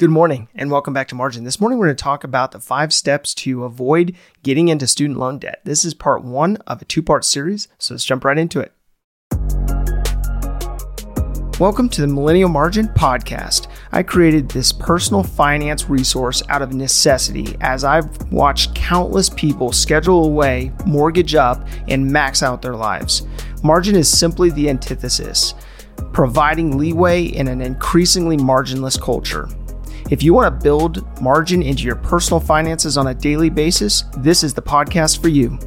Good morning and welcome back to Margin. This morning we're going to talk about the five steps to avoid getting into student loan debt. This is part one of a two part series, so let's jump right into it. Welcome to the Millennial Margin Podcast. I created this personal finance resource out of necessity as I've watched countless people schedule away, mortgage up, and max out their lives. Margin is simply the antithesis, providing leeway in an increasingly marginless culture. If you want to build margin into your personal finances on a daily basis, this is the podcast for you.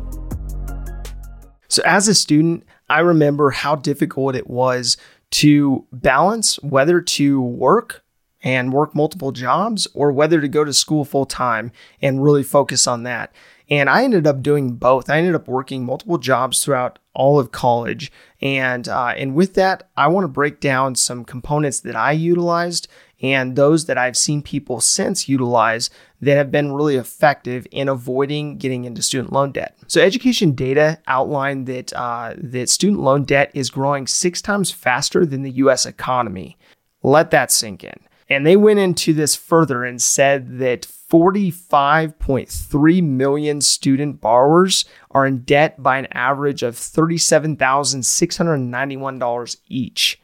So, as a student, I remember how difficult it was to balance whether to work and work multiple jobs or whether to go to school full time and really focus on that. And I ended up doing both. I ended up working multiple jobs throughout all of college, and uh, and with that, I want to break down some components that I utilized and those that I've seen people since utilize that have been really effective in avoiding getting into student loan debt. So, education data outline that uh, that student loan debt is growing six times faster than the U.S. economy. Let that sink in. And they went into this further and said that 45.3 million student borrowers are in debt by an average of $37,691 each.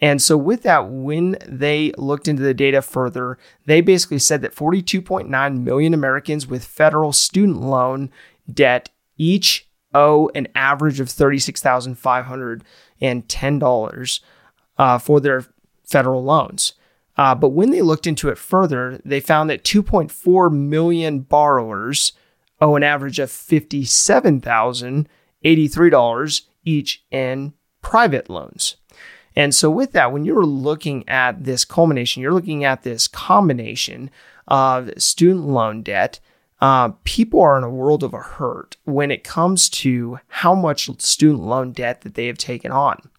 And so, with that, when they looked into the data further, they basically said that 42.9 million Americans with federal student loan debt each owe an average of $36,510 uh, for their federal loans. Uh, but when they looked into it further, they found that 2.4 million borrowers owe an average of $57,083 each in private loans. And so, with that, when you're looking at this culmination, you're looking at this combination of student loan debt. Uh, people are in a world of a hurt when it comes to how much student loan debt that they have taken on.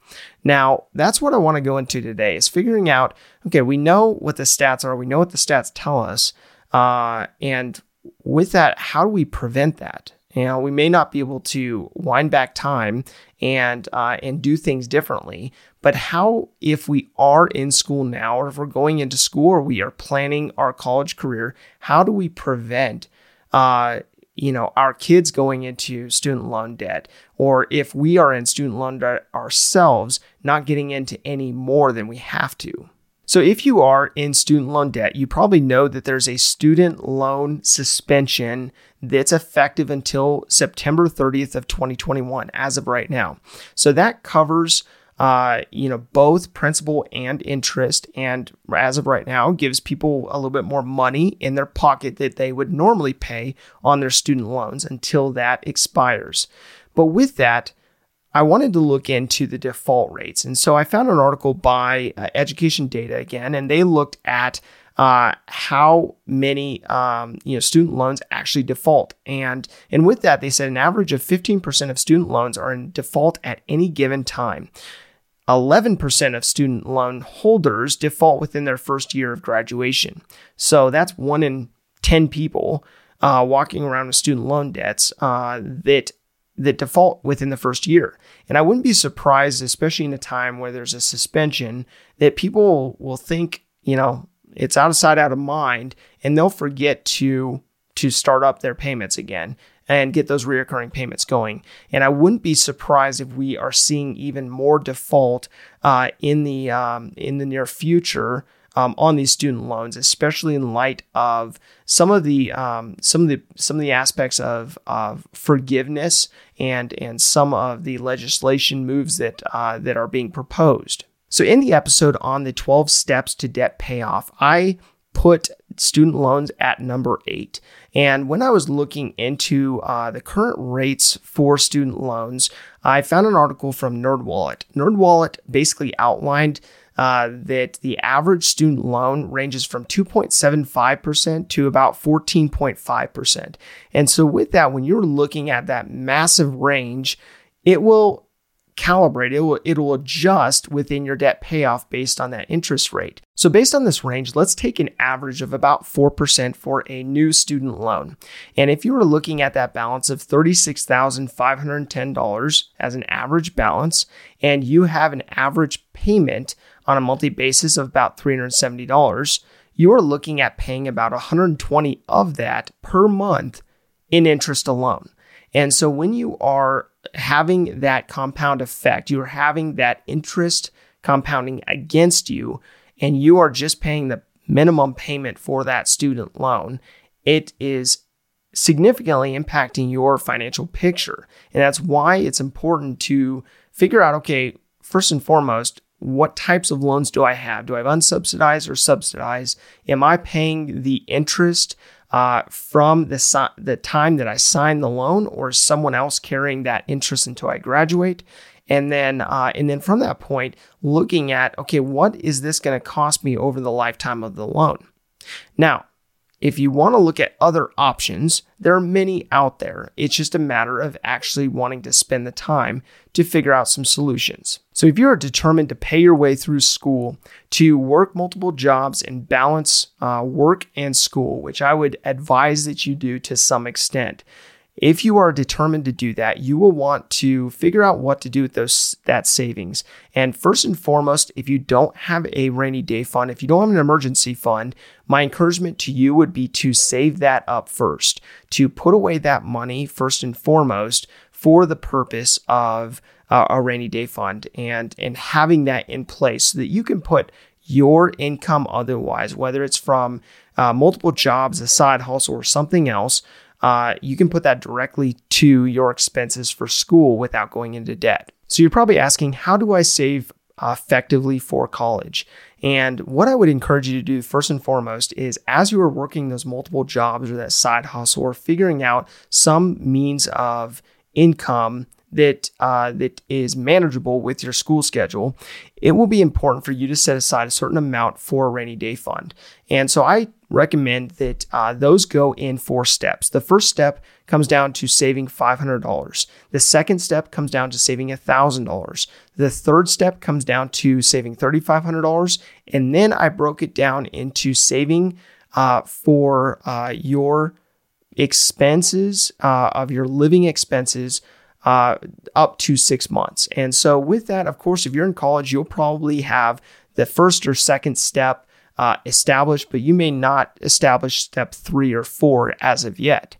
Now, that's what I want to go into today is figuring out okay, we know what the stats are, we know what the stats tell us. Uh, and with that, how do we prevent that? You know, we may not be able to wind back time and uh, and do things differently, but how if we are in school now, or if we're going into school, or we are planning our college career, how do we prevent uh, you know, our kids going into student loan debt, or if we are in student loan debt ourselves, not getting into any more than we have to. So, if you are in student loan debt, you probably know that there's a student loan suspension that's effective until September 30th of 2021 as of right now. So that covers uh, you know, both principal and interest. And as of right now, gives people a little bit more money in their pocket that they would normally pay on their student loans until that expires. But with that, I wanted to look into the default rates. And so I found an article by uh, Education Data again, and they looked at uh, how many um, you know student loans actually default, and and with that, they said an average of 15% of student loans are in default at any given time. 11% of student loan holders default within their first year of graduation. So that's one in 10 people uh, walking around with student loan debts uh, that that default within the first year. And I wouldn't be surprised, especially in a time where there's a suspension, that people will think, you know, it's out of sight, out of mind, and they'll forget to to start up their payments again and get those reoccurring payments going. And I wouldn't be surprised if we are seeing even more default uh, in the um, in the near future. Um, on these student loans, especially in light of some of the um, some of the some of the aspects of, of forgiveness and and some of the legislation moves that uh, that are being proposed. So, in the episode on the 12 steps to debt payoff, I put student loans at number eight. And when I was looking into uh, the current rates for student loans, I found an article from NerdWallet. NerdWallet basically outlined uh, that the average student loan ranges from 2.75% to about 14.5%. And so, with that, when you're looking at that massive range, it will calibrate, it will, it will adjust within your debt payoff based on that interest rate. So, based on this range, let's take an average of about 4% for a new student loan. And if you were looking at that balance of $36,510 as an average balance, and you have an average payment on a monthly basis of about $370, you are looking at paying about 120 of that per month in interest alone. And so when you are having that compound effect, you're having that interest compounding against you, and you are just paying the minimum payment for that student loan, it is significantly impacting your financial picture. And that's why it's important to figure out okay, first and foremost, what types of loans do I have? Do I have unsubsidized or subsidized? Am I paying the interest uh, from the, si- the time that I signed the loan, or is someone else carrying that interest until I graduate? And then, uh, and then from that point, looking at okay, what is this going to cost me over the lifetime of the loan? Now, if you want to look at other options, there are many out there. It's just a matter of actually wanting to spend the time to figure out some solutions. So, if you're determined to pay your way through school, to work multiple jobs and balance uh, work and school, which I would advise that you do to some extent, if you are determined to do that, you will want to figure out what to do with those that savings. And first and foremost, if you don't have a rainy day fund, if you don't have an emergency fund, my encouragement to you would be to save that up first, to put away that money first and foremost for the purpose of uh, a rainy day fund and and having that in place so that you can put your income otherwise, whether it's from uh, multiple jobs, a side hustle, or something else, uh, you can put that directly to your expenses for school without going into debt. So you're probably asking, how do I save effectively for college? And what I would encourage you to do first and foremost is as you are working those multiple jobs or that side hustle or figuring out some means of income that uh, that is manageable with your school schedule, it will be important for you to set aside a certain amount for a rainy day fund. And so I recommend that uh, those go in four steps. The first step comes down to saving $500. The second step comes down to saving $1,000. The third step comes down to saving $3,500. And then I broke it down into saving uh, for uh, your expenses uh, of your living expenses uh, up to six months. And so, with that, of course, if you're in college, you'll probably have the first or second step uh, established, but you may not establish step three or four as of yet.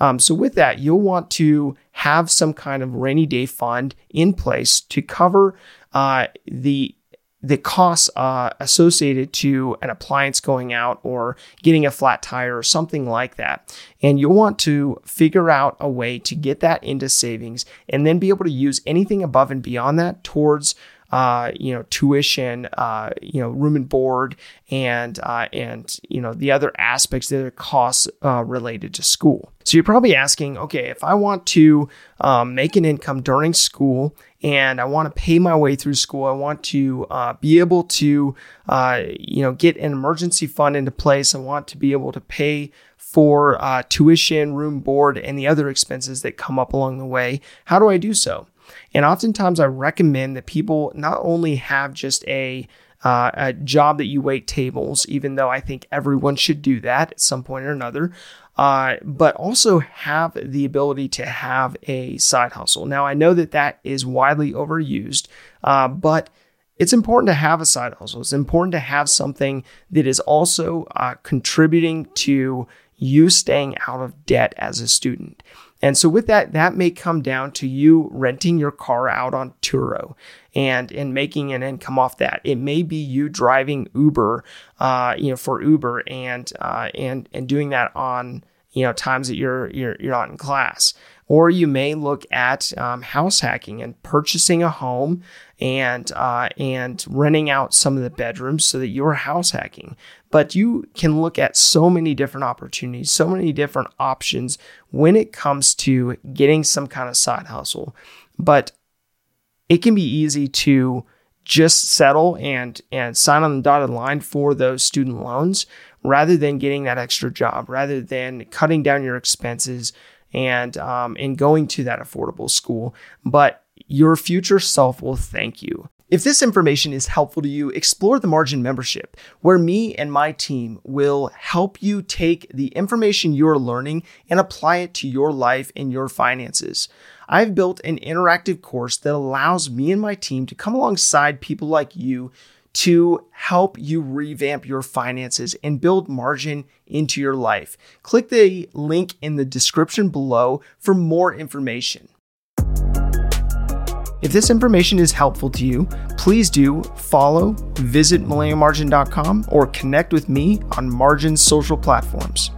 Um, so, with that, you'll want to have some kind of rainy day fund in place to cover uh, the the costs uh, associated to an appliance going out or getting a flat tire or something like that. And you'll want to figure out a way to get that into savings and then be able to use anything above and beyond that towards uh, you know, tuition, uh, you know, room and board, and uh, and you know the other aspects, the other costs uh, related to school. So you're probably asking, okay, if I want to um, make an income during school and I want to pay my way through school, I want to uh, be able to, uh, you know, get an emergency fund into place. I want to be able to pay for uh, tuition, room, board, and the other expenses that come up along the way. How do I do so? And oftentimes, I recommend that people not only have just a uh, a job that you wait tables, even though I think everyone should do that at some point or another, uh, but also have the ability to have a side hustle. Now, I know that that is widely overused, uh, but it's important to have a side hustle. It's important to have something that is also uh, contributing to you staying out of debt as a student. And so with that, that may come down to you renting your car out on Turo and and making an income off that. It may be you driving Uber, uh, you know, for Uber and uh, and and doing that on you know times that you're you're you're not in class. Or you may look at um, house hacking and purchasing a home and uh, and renting out some of the bedrooms so that you're house hacking. But you can look at so many different opportunities, so many different options when it comes to getting some kind of side hustle. But it can be easy to just settle and and sign on the dotted line for those student loans rather than getting that extra job, rather than cutting down your expenses and um, and going to that affordable school. But your future self will thank you. If this information is helpful to you, explore the Margin membership, where me and my team will help you take the information you're learning and apply it to your life and your finances. I've built an interactive course that allows me and my team to come alongside people like you to help you revamp your finances and build margin into your life. Click the link in the description below for more information. If this information is helpful to you, please do follow, visit millennialmargin.com, or connect with me on Margin's social platforms.